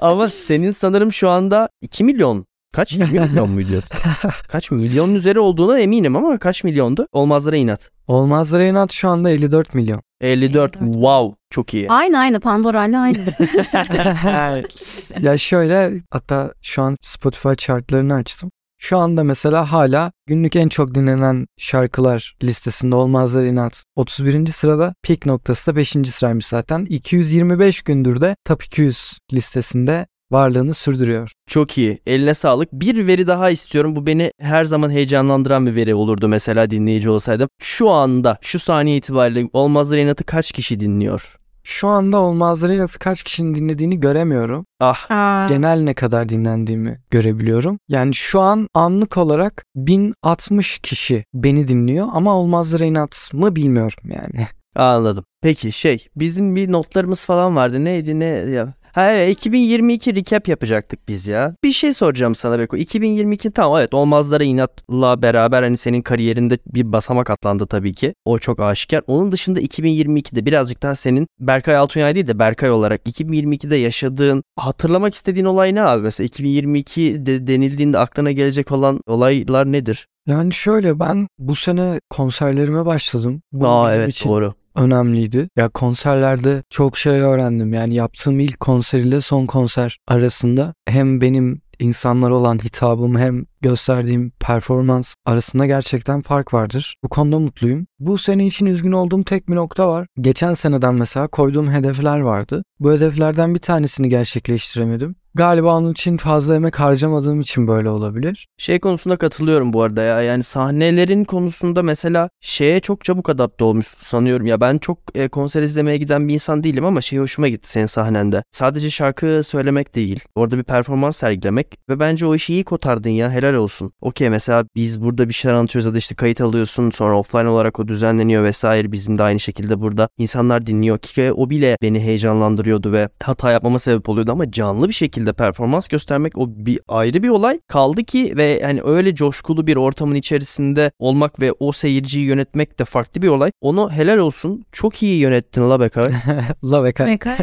Ama senin sanırım şu anda 2 milyon Kaç? 2 milyon muydu? Kaç milyonun üzeri olduğuna eminim ama kaç milyondu? Olmazlara inat.
Olmazlara inat şu anda 54 milyon.
54.
54.
Wow. Çok iyi.
Aynı aynı Pandora ile aynı.
ya şöyle hatta şu an Spotify chartlarını açtım. Şu anda mesela hala günlük en çok dinlenen şarkılar listesinde Olmazlar İnat 31. sırada pik noktası da 5. sıraymış zaten. 225 gündür de Top 200 listesinde varlığını sürdürüyor.
Çok iyi. Eline sağlık. Bir veri daha istiyorum. Bu beni her zaman heyecanlandıran bir veri olurdu mesela dinleyici olsaydım. Şu anda, şu saniye itibariyle Olmazlar İnat'ı kaç kişi dinliyor?
Şu anda Olmazlar İnat'ı kaç kişinin dinlediğini göremiyorum.
Ah
Aa,
Genel ne kadar dinlendiğimi görebiliyorum. Yani şu an anlık olarak 1060 kişi beni dinliyor ama Olmazlar İnat mı bilmiyorum yani.
anladım. Peki şey bizim bir notlarımız falan vardı. Neydi ne ya? Ha evet, 2022 recap yapacaktık biz ya. Bir şey soracağım sana Beko. 2022 tamam evet olmazlara inatla beraber hani senin kariyerinde bir basamak atlandı tabii ki. O çok aşikar. Onun dışında 2022'de birazcık daha senin Berkay Altunyay değil de Berkay olarak 2022'de yaşadığın hatırlamak istediğin olay ne abi? Mesela 2022 de denildiğinde aklına gelecek olan olaylar nedir?
Yani şöyle ben bu sene konserlerime başladım. Bu
Aa evet
için
doğru.
Önemliydi. Ya konserlerde çok şey öğrendim. Yani yaptığım ilk konser ile son konser arasında hem benim insanlara olan hitabım hem gösterdiğim performans arasında gerçekten fark vardır. Bu konuda mutluyum. Bu sene için üzgün olduğum tek bir nokta var. Geçen seneden mesela koyduğum hedefler vardı. Bu hedeflerden bir tanesini gerçekleştiremedim. Galiba onun için fazla emek harcamadığım için böyle olabilir.
Şey konusunda katılıyorum bu arada ya. Yani sahnelerin konusunda mesela şeye çok çabuk adapte olmuşsun sanıyorum. Ya ben çok e, konser izlemeye giden bir insan değilim ama şey hoşuma gitti senin sahnende. Sadece şarkı söylemek değil. Orada bir performans sergilemek ve bence o işi iyi kotardın ya. Helal olsun. Okey mesela biz burada bir şeyler anlatıyoruz ya da işte kayıt alıyorsun sonra offline olarak o düzenleniyor vesaire. Bizim de aynı şekilde burada insanlar dinliyor ki o bile beni heyecanlandırıyordu ve hata yapmama sebep oluyordu ama canlı bir şekilde performans göstermek o bir ayrı bir olay. Kaldı ki ve yani öyle coşkulu bir ortamın içerisinde olmak ve o seyirciyi yönetmek de farklı bir olay. Onu helal olsun. Çok iyi yönettin la Beko.
Love Eka.
Bekay.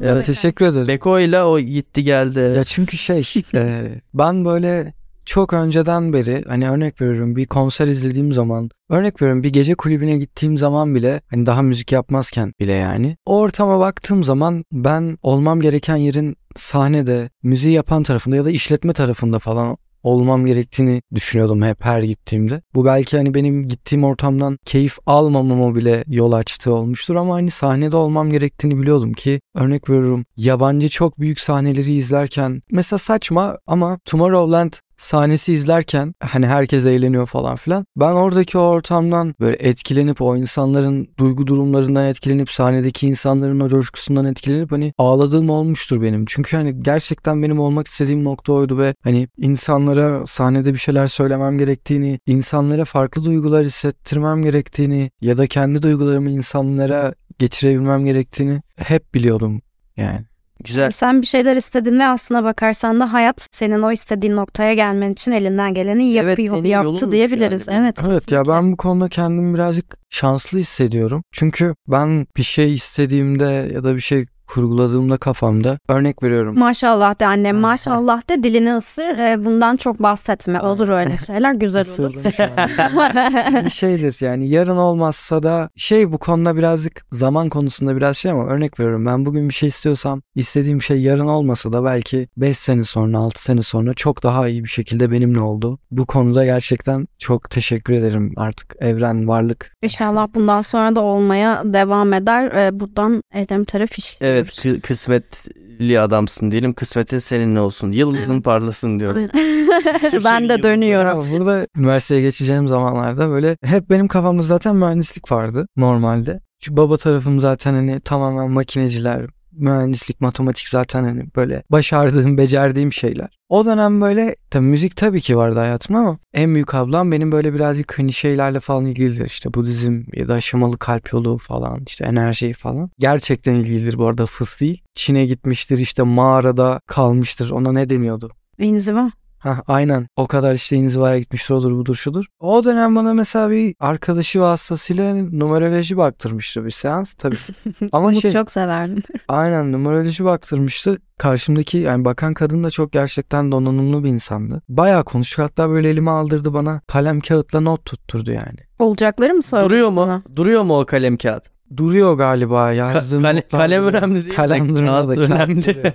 Ya, teşekkür ederim.
Beko ile o gitti geldi.
Ya çünkü şey e, ben böyle çok önceden beri hani örnek veriyorum bir konser izlediğim zaman örnek veriyorum bir gece kulübüne gittiğim zaman bile hani daha müzik yapmazken bile yani o ortama baktığım zaman ben olmam gereken yerin sahnede müziği yapan tarafında ya da işletme tarafında falan olmam gerektiğini düşünüyordum hep her gittiğimde. Bu belki hani benim gittiğim ortamdan keyif almamama bile yol açtığı olmuştur ama hani sahnede olmam gerektiğini biliyordum ki örnek veriyorum yabancı çok büyük sahneleri izlerken mesela saçma ama Tomorrowland sahnesi izlerken hani herkes eğleniyor falan filan. Ben oradaki o ortamdan böyle etkilenip o insanların duygu durumlarından etkilenip sahnedeki insanların o coşkusundan etkilenip hani ağladığım olmuştur benim. Çünkü hani gerçekten benim olmak istediğim nokta oydu ve hani insanlara sahnede bir şeyler söylemem gerektiğini, insanlara farklı duygular hissettirmem gerektiğini ya da kendi duygularımı insanlara geçirebilmem gerektiğini hep biliyordum yani.
Güzel.
Sen bir şeyler istedin ve aslına bakarsan da hayat senin o istediğin noktaya gelmen için elinden geleni
Evet,
yapıyor,
senin
yaptı diyebiliriz.
yani.
Evet.
Evet ya ben bu konuda kendimi birazcık şanslı hissediyorum. Çünkü ben bir şey istediğimde ya da bir şey kurguladığımda kafamda örnek veriyorum.
Maşallah de annem maşallah de dilini ısır. Ee, bundan çok bahsetme. Olur öyle şeyler güzel olur.
Şeydir yani yarın olmazsa da şey bu konuda birazcık zaman konusunda biraz şey ama örnek veriyorum ben bugün bir şey istiyorsam istediğim şey yarın olmasa da belki 5 sene sonra 6 sene sonra çok daha iyi bir şekilde benimle oldu. Bu konuda gerçekten çok teşekkür ederim artık evren varlık.
İnşallah bundan sonra da olmaya devam eder. Ee, buradan Erdem taraf iş.
Evet kı- kısmetli adamsın diyelim. Kısmetin seninle olsun. Yıldızın parlasın diyorum.
ben de dönüyorum.
Ama burada üniversiteye geçeceğim zamanlarda böyle hep benim kafamda zaten mühendislik vardı normalde. Çünkü baba tarafım zaten hani tamamen makineciler, mühendislik, matematik zaten hani böyle başardığım, becerdiğim şeyler. O dönem böyle tabii müzik tabii ki vardı hayatımda ama en büyük ablam benim böyle birazcık hani şeylerle falan ilgilidir. İşte Budizm ya da aşamalı kalp yolu falan işte enerji falan. Gerçekten ilgilidir bu arada fıs değil. Çin'e gitmiştir işte mağarada kalmıştır ona ne deniyordu?
İnziva.
Hah, aynen. O kadar işte inzivaya gitmiştir odur budur şudur. O dönem bana mesela bir arkadaşı vasıtasıyla numeroloji baktırmıştı bir seans tabii. Ama şey
çok severdim.
aynen numeroloji baktırmıştı. Karşımdaki yani bakan kadın da çok gerçekten donanımlı bir insandı. Bayağı konuştuk hatta böyle elime aldırdı bana kalem kağıtla not tutturdu yani.
Olacakları mı söyledi
Duruyor mu?
sana?
Duruyor mu o kalem kağıt?
Duruyor galiba
Ka-
yazdığım
kale-
notlar
kalem önemli değil. de
Kalem durmadı,
kağıt önemli.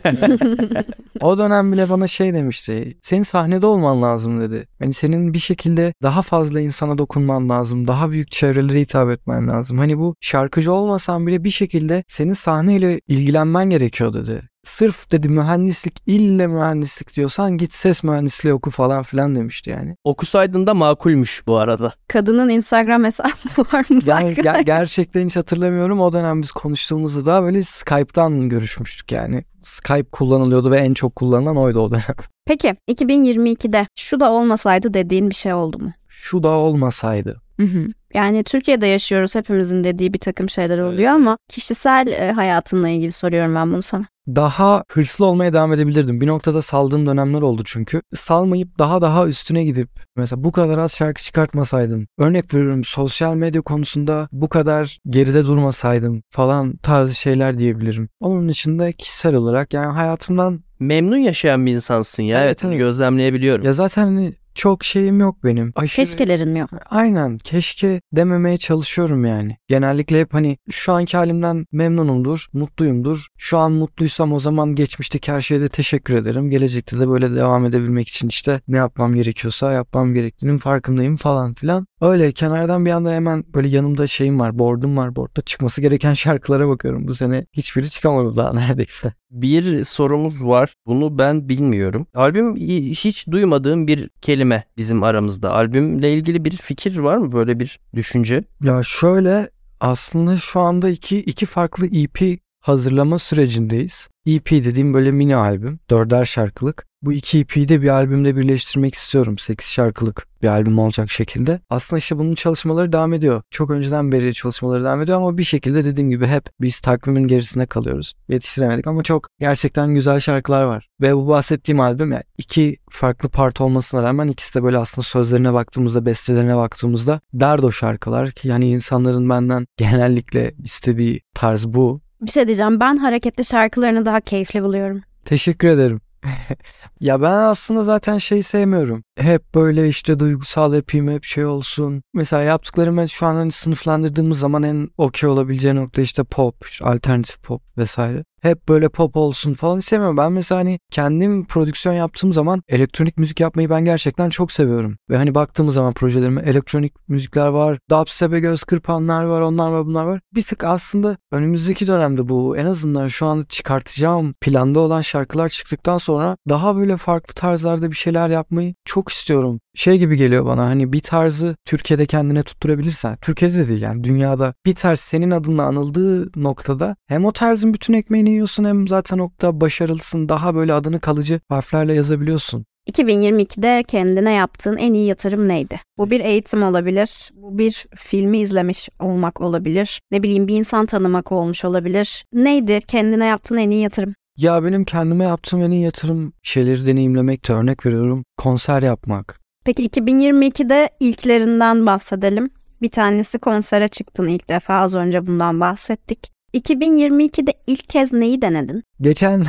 O dönem bile bana şey demişti. Senin sahnede olman lazım dedi. Yani senin bir şekilde daha fazla insana dokunman lazım. Daha büyük çevrelere hitap etmen lazım. Hani bu şarkıcı olmasan bile bir şekilde senin sahneyle ilgilenmen gerekiyor dedi. Sırf dedi mühendislik ille mühendislik diyorsan git ses mühendisliği oku falan filan demişti yani.
Okusaydın da makulmüş bu arada.
Kadının Instagram hesabı var mı?
Yani ger- gerçekten hiç hatırlamıyorum. O dönem biz konuştuğumuzda da böyle Skype'tan görüşmüştük yani. Skype kullanılıyordu ve en çok kullanılan oydu o dönem.
Peki 2022'de şu da olmasaydı dediğin bir şey oldu mu?
Şu da olmasaydı.
Hı hı. Yani Türkiye'de yaşıyoruz hepimizin dediği bir takım şeyler oluyor ama kişisel e, hayatınla ilgili soruyorum ben bunu sana.
Daha hırslı olmaya devam edebilirdim. Bir noktada saldığım dönemler oldu çünkü. Salmayıp daha daha üstüne gidip mesela bu kadar az şarkı çıkartmasaydım. Örnek veriyorum sosyal medya konusunda bu kadar geride durmasaydım falan tarzı şeyler diyebilirim. Onun içinde kişisel olarak yani hayatımdan
Memnun yaşayan bir insansın ya.
Evet,
Evet,
evet.
gözlemleyebiliyorum.
ya zaten hani çok şeyim yok benim. Aşırı...
Keşkelerin mi yok?
Aynen keşke dememeye çalışıyorum yani. Genellikle hep hani şu anki halimden memnunumdur, mutluyumdur. Şu an mutluysam o zaman geçmişteki her şeye de teşekkür ederim. Gelecekte de böyle devam edebilmek için işte ne yapmam gerekiyorsa yapmam gerektiğinin farkındayım falan filan. Öyle kenardan bir anda hemen böyle yanımda şeyim var, board'um var. Board'da çıkması gereken şarkılara bakıyorum. Bu sene hiçbiri çıkamadı daha neredeyse.
Bir sorumuz var. Bunu ben bilmiyorum. Albüm hiç duymadığım bir kelime bizim aramızda. Albümle ilgili bir fikir var mı? Böyle bir düşünce?
Ya şöyle aslında şu anda iki, iki farklı EP hazırlama sürecindeyiz. EP dediğim böyle mini albüm. Dörder şarkılık. Bu iki EP'yi de bir albümde birleştirmek istiyorum. 8 şarkılık bir albüm olacak şekilde. Aslında işte bunun çalışmaları devam ediyor. Çok önceden beri çalışmaları devam ediyor ama bir şekilde dediğim gibi hep biz takvimin gerisinde kalıyoruz. Yetiştiremedik ama çok gerçekten güzel şarkılar var. Ve bu bahsettiğim albüm yani iki farklı part olmasına rağmen ikisi de böyle aslında sözlerine baktığımızda, bestelerine baktığımızda derdo şarkılar ki yani insanların benden genellikle istediği tarz bu.
Bir şey diyeceğim ben hareketli şarkılarını daha keyifli buluyorum.
Teşekkür ederim. ya ben aslında zaten şey sevmiyorum. Hep böyle işte duygusal yapayım hep şey olsun. Mesela yaptıklarımı şu an hani sınıflandırdığımız zaman en okey olabileceği nokta işte pop, işte alternatif pop vesaire. Hep böyle pop olsun falan istemiyorum. Ben mesela hani kendim prodüksiyon yaptığım zaman elektronik müzik yapmayı ben gerçekten çok seviyorum. Ve hani baktığımız zaman projelerime elektronik müzikler var. Dubstep'e göz kırpanlar var, onlar var, bunlar var. Bir tık aslında önümüzdeki dönemde bu en azından şu an çıkartacağım planda olan şarkılar çıktıktan sonra daha böyle farklı tarzlarda bir şeyler yapmayı çok istiyorum. Şey gibi geliyor bana hani bir tarzı Türkiye'de kendine tutturabilirsen, Türkiye'de de değil yani dünyada bir tarz senin adınla anıldığı noktada hem o tarzın bütün ekmeğini yiyorsun hem zaten nokta başarılısın daha böyle adını kalıcı harflerle yazabiliyorsun.
2022'de kendine yaptığın en iyi yatırım neydi? Bu bir eğitim olabilir, bu bir filmi izlemiş olmak olabilir, ne bileyim bir insan tanımak olmuş olabilir. Neydi kendine yaptığın en iyi yatırım?
Ya benim kendime yaptığım en iyi yatırım şeyleri deneyimlemekte örnek veriyorum konser yapmak.
Peki 2022'de ilklerinden bahsedelim. Bir tanesi konsere çıktın ilk defa az önce bundan bahsettik. 2022'de ilk kez neyi denedin?
Geçen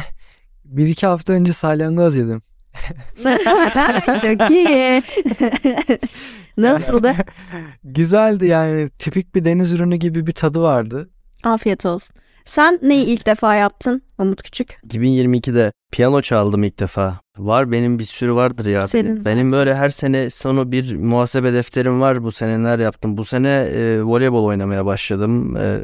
bir iki hafta önce salyangoz yedim.
Çok iyi. Nasıldı?
Güzeldi yani tipik bir deniz ürünü gibi bir tadı vardı.
Afiyet olsun. Sen neyi ilk defa yaptın Umut Küçük?
2022'de piyano çaldım ilk defa. Var benim bir sürü vardır ya.
Senin zaten.
benim böyle her sene sonu bir muhasebe defterim var. Bu sene neler yaptım. Bu sene e, voleybol oynamaya başladım. E,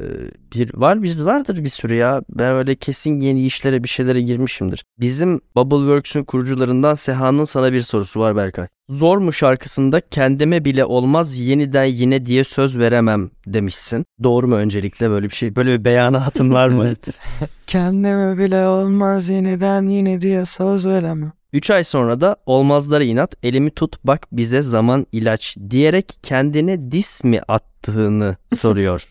bir var bir vardır bir sürü ya. Ben öyle kesin yeni işlere bir şeylere girmişimdir. Bizim Bubbleworks'ün kurucularından Seha'nın sana bir sorusu var Berkay. Zor mu şarkısında kendime bile olmaz yeniden yine diye söz veremem demişsin. Doğru mu öncelikle böyle bir şey? Böyle bir beyanatın var mı?
Kendime bile olmaz yeniden yine diye söz veremem.
3 ay sonra da olmazlara inat elimi tut bak bize zaman ilaç diyerek kendine dis mi attığını soruyor.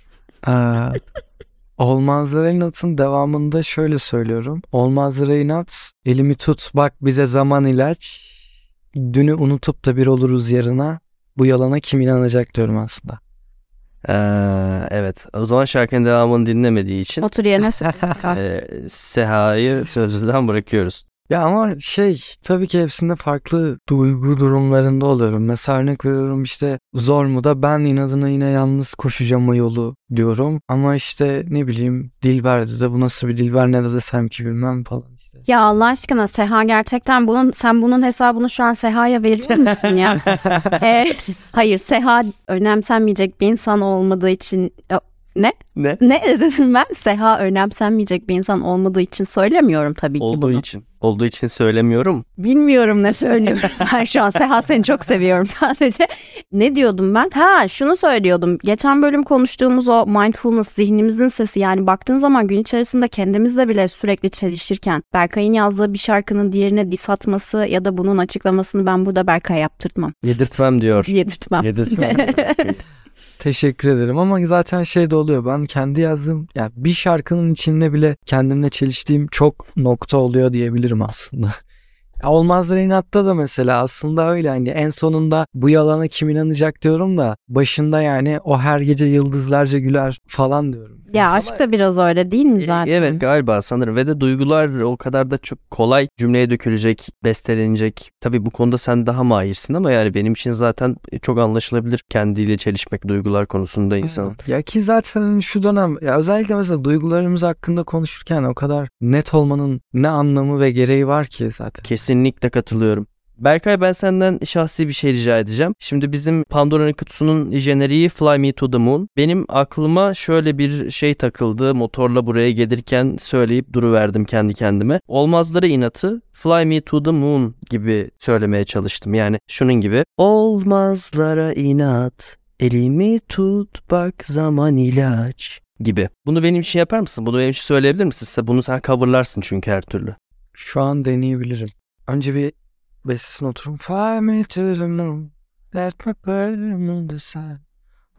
Aa, Olmazlara inatın devamında şöyle söylüyorum. Olmazlara inat elimi tut bak bize zaman ilaç. Dünü unutup da bir oluruz yarına. Bu yalana kim inanacak diyorum aslında.
Ee, evet o zaman şarkının devamını dinlemediği için
Otur yerine söyle.
e, Seha'yı sözlüden bırakıyoruz.
Ya ama şey tabii ki hepsinde farklı duygu durumlarında oluyorum. Mesela örnek veriyorum işte zor mu da ben inadına yine yalnız koşacağım o yolu diyorum. Ama işte ne bileyim Dilber'de de bu nasıl bir Dilber ne de desem ki bilmem falan işte.
ya Allah aşkına Seha gerçekten bunun sen bunun hesabını şu an Seha'ya veriyor musun ya? Ee, hayır Seha önemsenmeyecek bir insan olmadığı için Ne?
Ne?
Ne dedim ben? Seha önemsenmeyecek bir insan olmadığı için söylemiyorum tabii ki
Olduğu
bunu.
için. Olduğu için söylemiyorum.
Bilmiyorum ne söylüyorum. ben şu an Seha seni çok seviyorum sadece. Ne diyordum ben? Ha şunu söylüyordum. Geçen bölüm konuştuğumuz o mindfulness zihnimizin sesi yani baktığın zaman gün içerisinde kendimizle bile sürekli çelişirken Berkay'ın yazdığı bir şarkının diğerine dis atması ya da bunun açıklamasını ben burada Berkay'a yaptırtmam.
Yedirtmem diyor.
Yedirtmem.
Yedirtmem.
Teşekkür ederim ama zaten şey de oluyor. Ben kendi yazdığım ya bir şarkının içinde bile kendimle çeliştiğim çok nokta oluyor diyebilirim aslında. Olmazlar inatta da mesela aslında öyle hani en sonunda bu yalana kim inanacak diyorum da başında yani o her gece yıldızlarca güler falan diyorum.
Ya aşk da biraz öyle değil mi zaten?
Evet galiba sanırım ve de duygular o kadar da çok kolay cümleye dökülecek, bestelenecek. Tabii bu konuda sen daha mahirsin ama yani benim için zaten çok anlaşılabilir kendiyle çelişmek duygular konusunda insanın.
Ya ki zaten şu dönem ya özellikle mesela duygularımız hakkında konuşurken o kadar net olmanın ne anlamı ve gereği var ki zaten.
Kesinlikle katılıyorum. Berkay ben senden şahsi bir şey rica edeceğim. Şimdi bizim Pandora'nın kutusunun jeneriği Fly Me to the Moon. Benim aklıma şöyle bir şey takıldı. Motorla buraya gelirken söyleyip duruverdim kendi kendime. Olmazları inatı Fly Me to the Moon gibi söylemeye çalıştım. Yani şunun gibi. Olmazlara inat, elimi tut bak zaman ilaç gibi. Bunu benim için yapar mısın? Bunu benim için söyleyebilir misin? Bunu sen coverlarsın çünkü her türlü.
Şu an deneyebilirim. Önce bir bestesine oturup Fly me to the moon Let me burn on the sun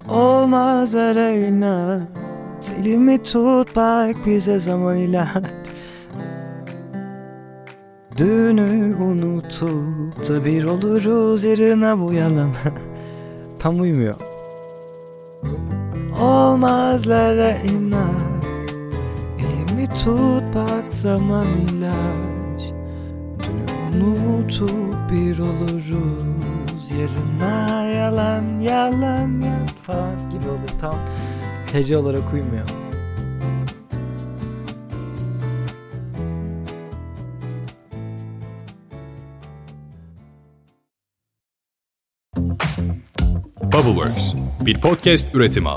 Olmaz arayına Elimi tut bak bize zaman ilaç Dünü unutup da bir oluruz yarına bu yalan. Tam uymuyor. Olmazlara inan Elimi tut bak zaman Dünü unutup bir oluruz Yarına yalan yalan yalan falan gibi olur tam Hece olarak uymuyor.
Bubbleworks bir podcast üretimi.